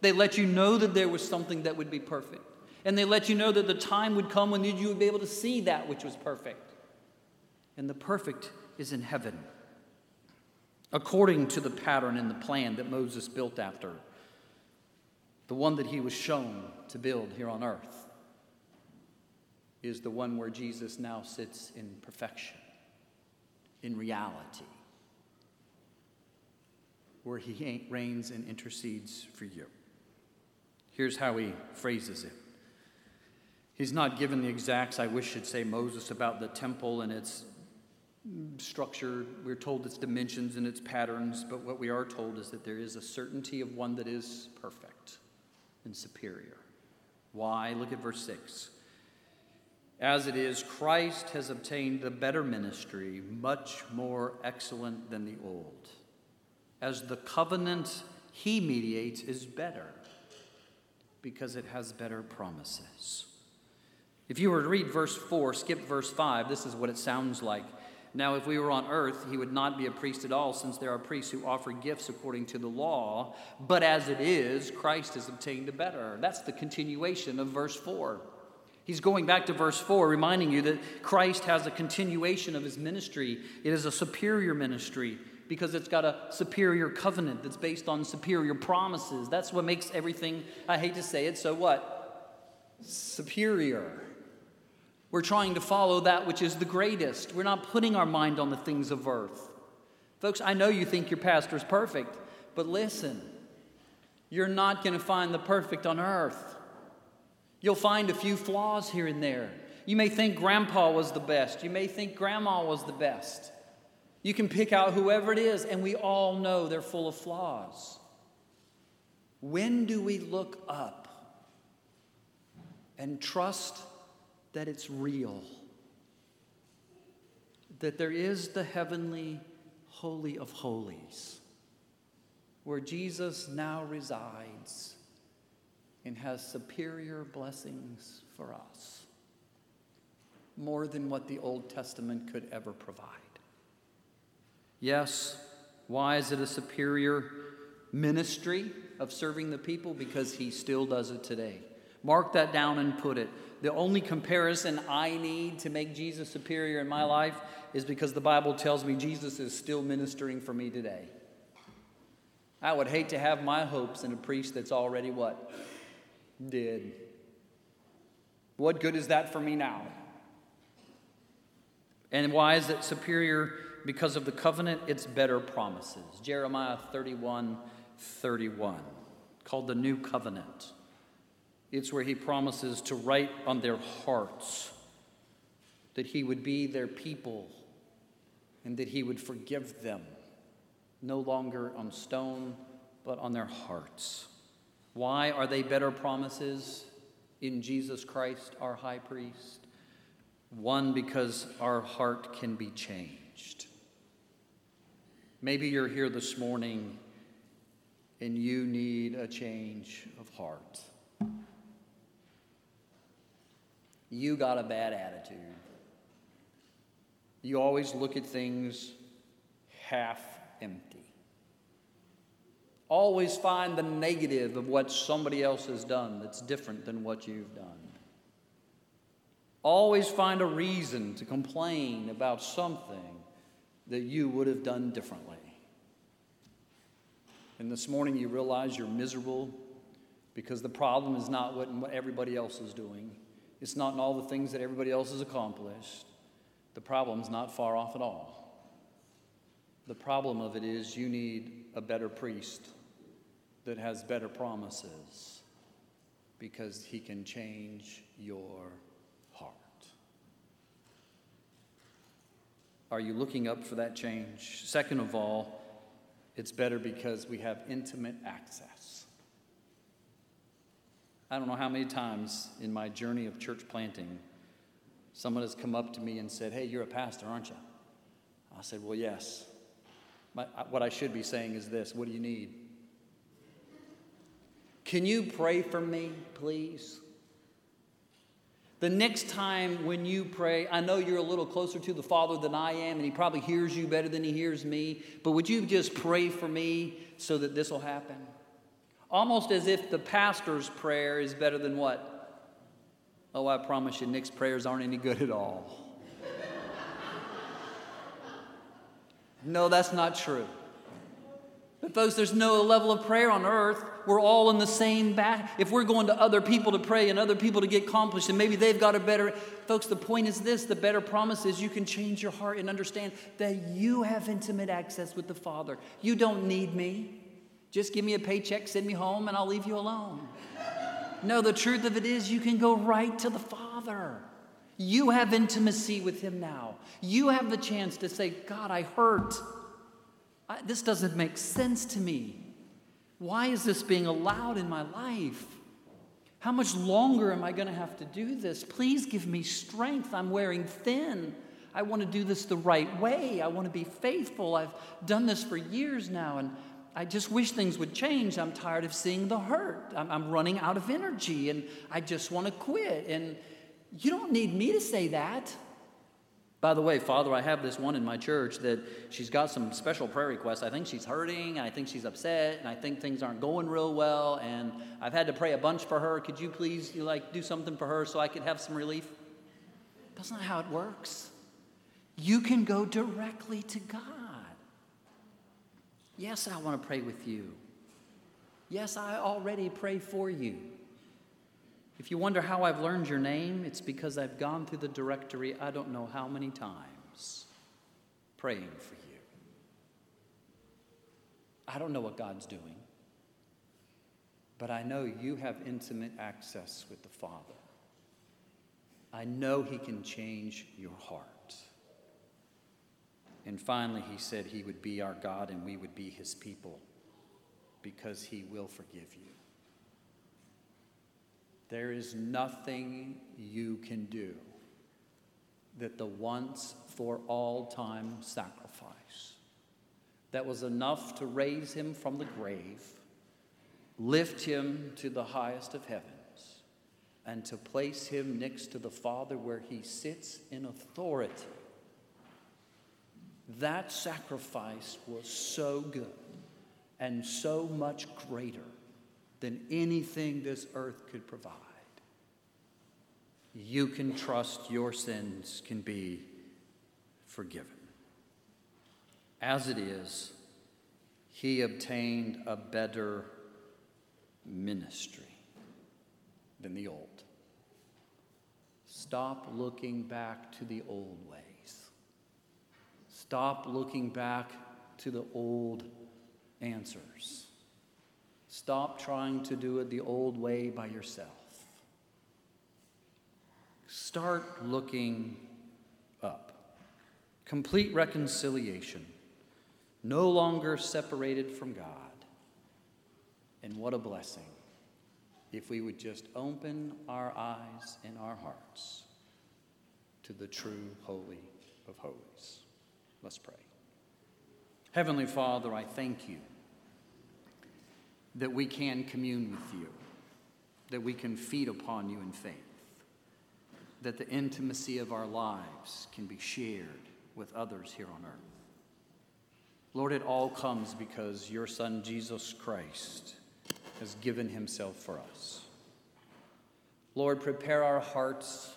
They let you know that there was something that would be perfect. And they let you know that the time would come when you would be able to see that which was perfect. And the perfect is in heaven, according to the pattern and the plan that Moses built after, the one that he was shown to build here on earth is the one where Jesus now sits in perfection, in reality, where he reigns and intercedes for you. Here's how he phrases it. He's not given the exacts, I wish I'd say Moses, about the temple and its structure. We're told its dimensions and its patterns, but what we are told is that there is a certainty of one that is perfect and superior. Why? Look at verse 6. As it is, Christ has obtained the better ministry, much more excellent than the old. As the covenant he mediates is better, because it has better promises. If you were to read verse 4, skip verse 5, this is what it sounds like. Now, if we were on earth, he would not be a priest at all, since there are priests who offer gifts according to the law. But as it is, Christ has obtained a better. That's the continuation of verse 4. He's going back to verse 4, reminding you that Christ has a continuation of his ministry. It is a superior ministry because it's got a superior covenant that's based on superior promises. That's what makes everything, I hate to say it, so what? Superior. We're trying to follow that which is the greatest. We're not putting our mind on the things of earth. Folks, I know you think your pastor's perfect, but listen, you're not going to find the perfect on earth. You'll find a few flaws here and there. You may think grandpa was the best. You may think grandma was the best. You can pick out whoever it is, and we all know they're full of flaws. When do we look up and trust that it's real? That there is the heavenly Holy of Holies, where Jesus now resides and has superior blessings for us, more than what the Old Testament could ever provide. Yes, why is it a superior ministry of serving the people? Because he still does it today. Mark that down and put it. The only comparison I need to make Jesus superior in my life is because the Bible tells me Jesus is still ministering for me today. I would hate to have my hopes in a priest that's already what? did. What good is that for me now? And why is it superior? Because of the covenant, it's better promises. Jeremiah 31 31, called the New Covenant. It's where he promises to write on their hearts that he would be their people and that he would forgive them, no longer on stone, but on their hearts. Why are they better promises in Jesus Christ, our high priest? One, because our heart can be changed. Maybe you're here this morning and you need a change of heart. You got a bad attitude. You always look at things half empty. Always find the negative of what somebody else has done that's different than what you've done. Always find a reason to complain about something that you would have done differently. And this morning you realize you're miserable because the problem is not what, everybody else is doing. It's not in all the things that everybody else has accomplished. The problem's not far off at all. The problem of it is you need a better priest that has better promises because he can change your heart. Are you looking up for that change? Second of all, it's better because we have intimate access. I don't know how many times in my journey of church planting, someone has come up to me and said, Hey, you're a pastor, aren't you? I said, Well, yes. My, what I should be saying is this What do you need? Can you pray for me, please? The next time when you pray, I know you're a little closer to the Father than I am, and He probably hears you better than He hears me, but would you just pray for me so that this will happen? Almost as if the pastor's prayer is better than what? Oh, I promise you, Nick's prayers aren't any good at all. No, that's not true. But, folks, there's no level of prayer on earth. We're all in the same back. If we're going to other people to pray and other people to get accomplished, and maybe they've got a better. Folks, the point is this the better promise is you can change your heart and understand that you have intimate access with the Father. You don't need me. Just give me a paycheck, send me home, and I'll leave you alone. No, the truth of it is you can go right to the Father. You have intimacy with Him now. You have the chance to say, God, I hurt. I, this doesn't make sense to me. Why is this being allowed in my life? How much longer am I going to have to do this? Please give me strength. I'm wearing thin. I want to do this the right way. I want to be faithful. I've done this for years now, and I just wish things would change. I'm tired of seeing the hurt. I'm, I'm running out of energy, and I just want to quit. And you don't need me to say that. By the way, Father, I have this one in my church that she's got some special prayer requests. I think she's hurting, I think she's upset, and I think things aren't going real well, and I've had to pray a bunch for her. Could you please like do something for her so I could have some relief? That's not how it works. You can go directly to God. Yes, I want to pray with you. Yes, I already pray for you. If you wonder how I've learned your name, it's because I've gone through the directory I don't know how many times praying for you. I don't know what God's doing, but I know you have intimate access with the Father. I know He can change your heart. And finally, He said He would be our God and we would be His people because He will forgive you. There is nothing you can do that the once for all time sacrifice that was enough to raise him from the grave, lift him to the highest of heavens, and to place him next to the Father where he sits in authority. That sacrifice was so good and so much greater than anything this earth could provide. You can trust your sins can be forgiven. As it is, he obtained a better ministry than the old. Stop looking back to the old ways. Stop looking back to the old answers. Stop trying to do it the old way by yourself. Start looking up. Complete reconciliation, no longer separated from God. And what a blessing if we would just open our eyes and our hearts to the true Holy of Holies. Let's pray. Heavenly Father, I thank you that we can commune with you, that we can feed upon you in faith, that the intimacy of our lives can be shared with others here on earth. Lord, it all comes because your Son, Jesus Christ, has given himself for us. Lord, prepare our hearts,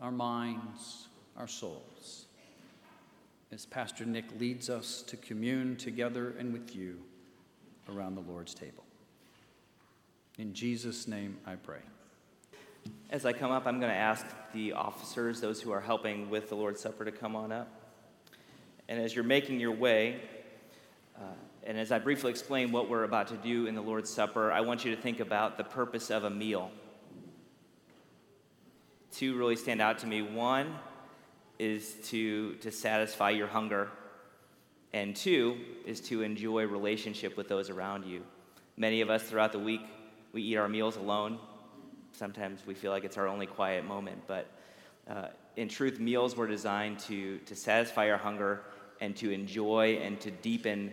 our minds, our souls as Pastor Nick leads us to commune together and with you around the Lord's table. In Jesus' name I pray. As I come up, I'm going to ask the officers, those who are helping with the Lord's Supper, to come on up. And as you're making your way, uh, and as I briefly explain what we're about to do in the Lord's Supper, I want you to think about the purpose of a meal. Two really stand out to me. One is to, to satisfy your hunger, and two is to enjoy relationship with those around you. Many of us throughout the week, we eat our meals alone. Sometimes we feel like it's our only quiet moment, but uh, in truth, meals were designed to, to satisfy our hunger and to enjoy and to deepen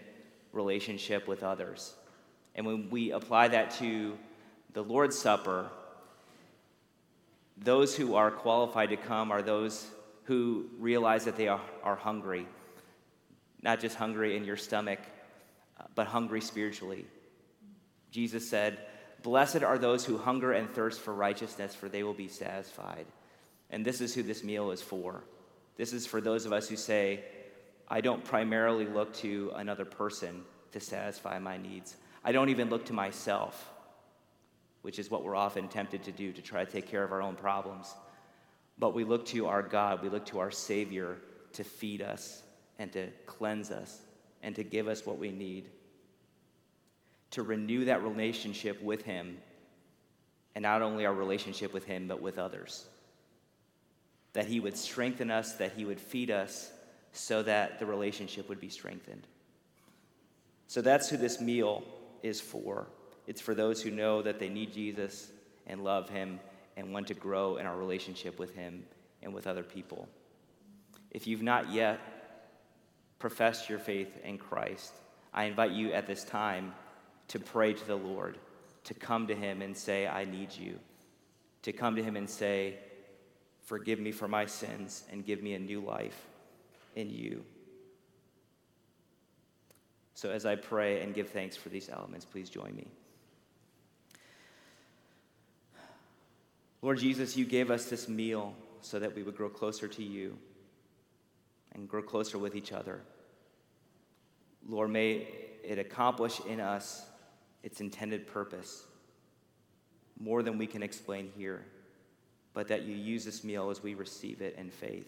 relationship with others. And when we apply that to the Lord's Supper, those who are qualified to come are those who realize that they are, are hungry, not just hungry in your stomach, but hungry spiritually. Jesus said, Blessed are those who hunger and thirst for righteousness, for they will be satisfied. And this is who this meal is for. This is for those of us who say, I don't primarily look to another person to satisfy my needs. I don't even look to myself, which is what we're often tempted to do to try to take care of our own problems. But we look to our God, we look to our Savior to feed us and to cleanse us and to give us what we need. To renew that relationship with Him, and not only our relationship with Him, but with others. That He would strengthen us, that He would feed us, so that the relationship would be strengthened. So that's who this meal is for. It's for those who know that they need Jesus and love Him and want to grow in our relationship with Him and with other people. If you've not yet professed your faith in Christ, I invite you at this time to pray to the Lord, to come to Him and say, I need you, to come to Him and say, Forgive me for my sins and give me a new life in you. So, as I pray and give thanks for these elements, please join me. Lord Jesus, you gave us this meal so that we would grow closer to you and grow closer with each other. Lord, may it accomplish in us its intended purpose more than we can explain here, but that you use this meal as we receive it in faith,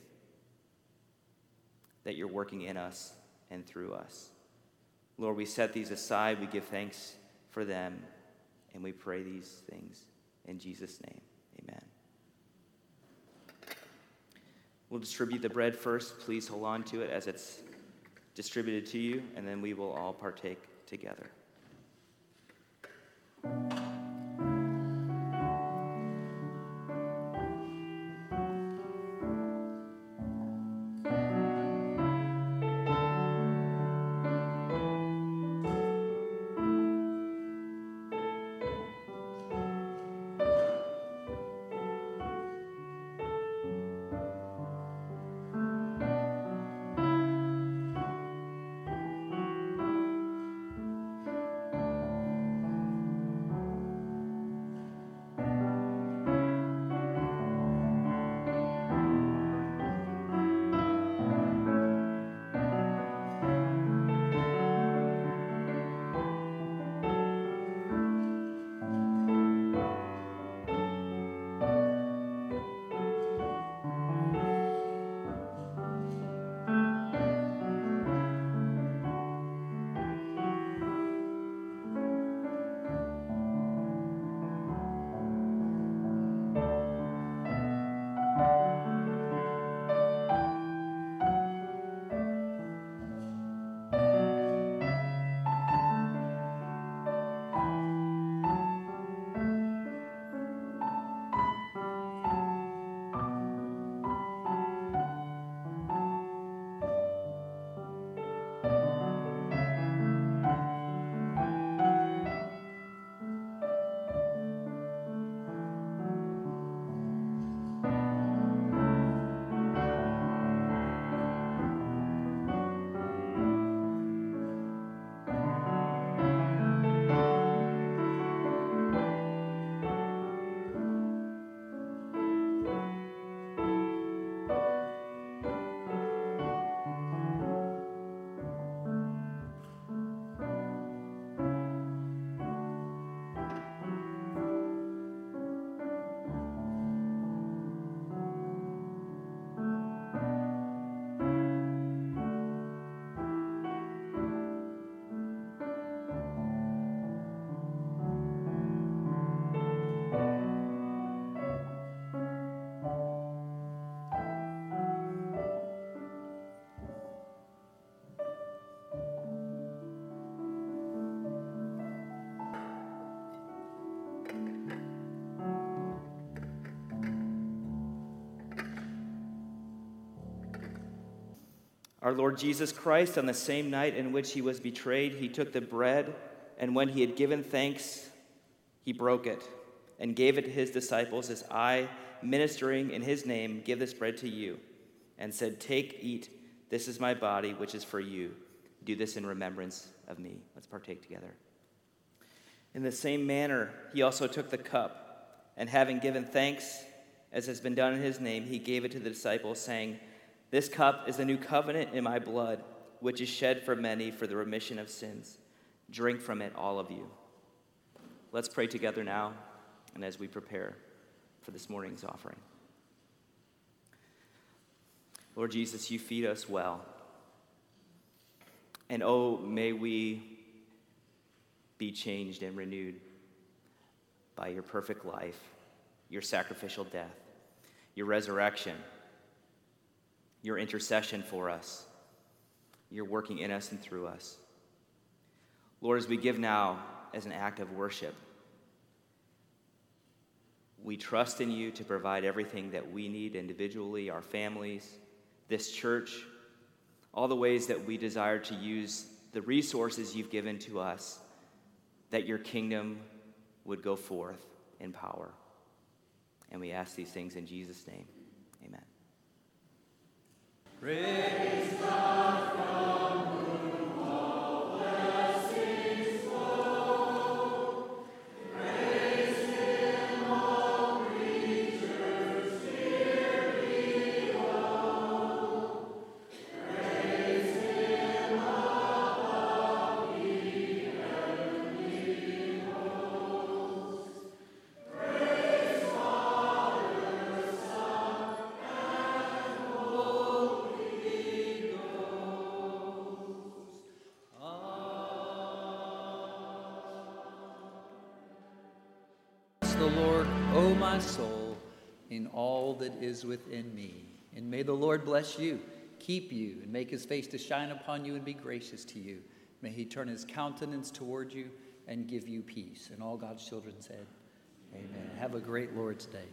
that you're working in us and through us. Lord, we set these aside, we give thanks for them, and we pray these things in Jesus' name. Amen. We'll distribute the bread first. Please hold on to it as it's distributed to you, and then we will all partake together. Our Lord Jesus Christ, on the same night in which he was betrayed, he took the bread, and when he had given thanks, he broke it and gave it to his disciples as I, ministering in his name, give this bread to you, and said, Take, eat, this is my body, which is for you. Do this in remembrance of me. Let's partake together. In the same manner, he also took the cup, and having given thanks, as has been done in his name, he gave it to the disciples, saying, this cup is the new covenant in my blood, which is shed for many for the remission of sins. Drink from it, all of you. Let's pray together now, and as we prepare for this morning's offering. Lord Jesus, you feed us well. And oh, may we be changed and renewed by your perfect life, your sacrificial death, your resurrection your intercession for us. You're working in us and through us. Lord, as we give now as an act of worship, we trust in you to provide everything that we need individually, our families, this church, all the ways that we desire to use the resources you've given to us, that your kingdom would go forth in power. And we ask these things in Jesus' name. Praise God within me. And may the Lord bless you, keep you, and make his face to shine upon you and be gracious to you. May he turn his countenance toward you and give you peace. And all God's children said, Amen. Have a great Lord's day.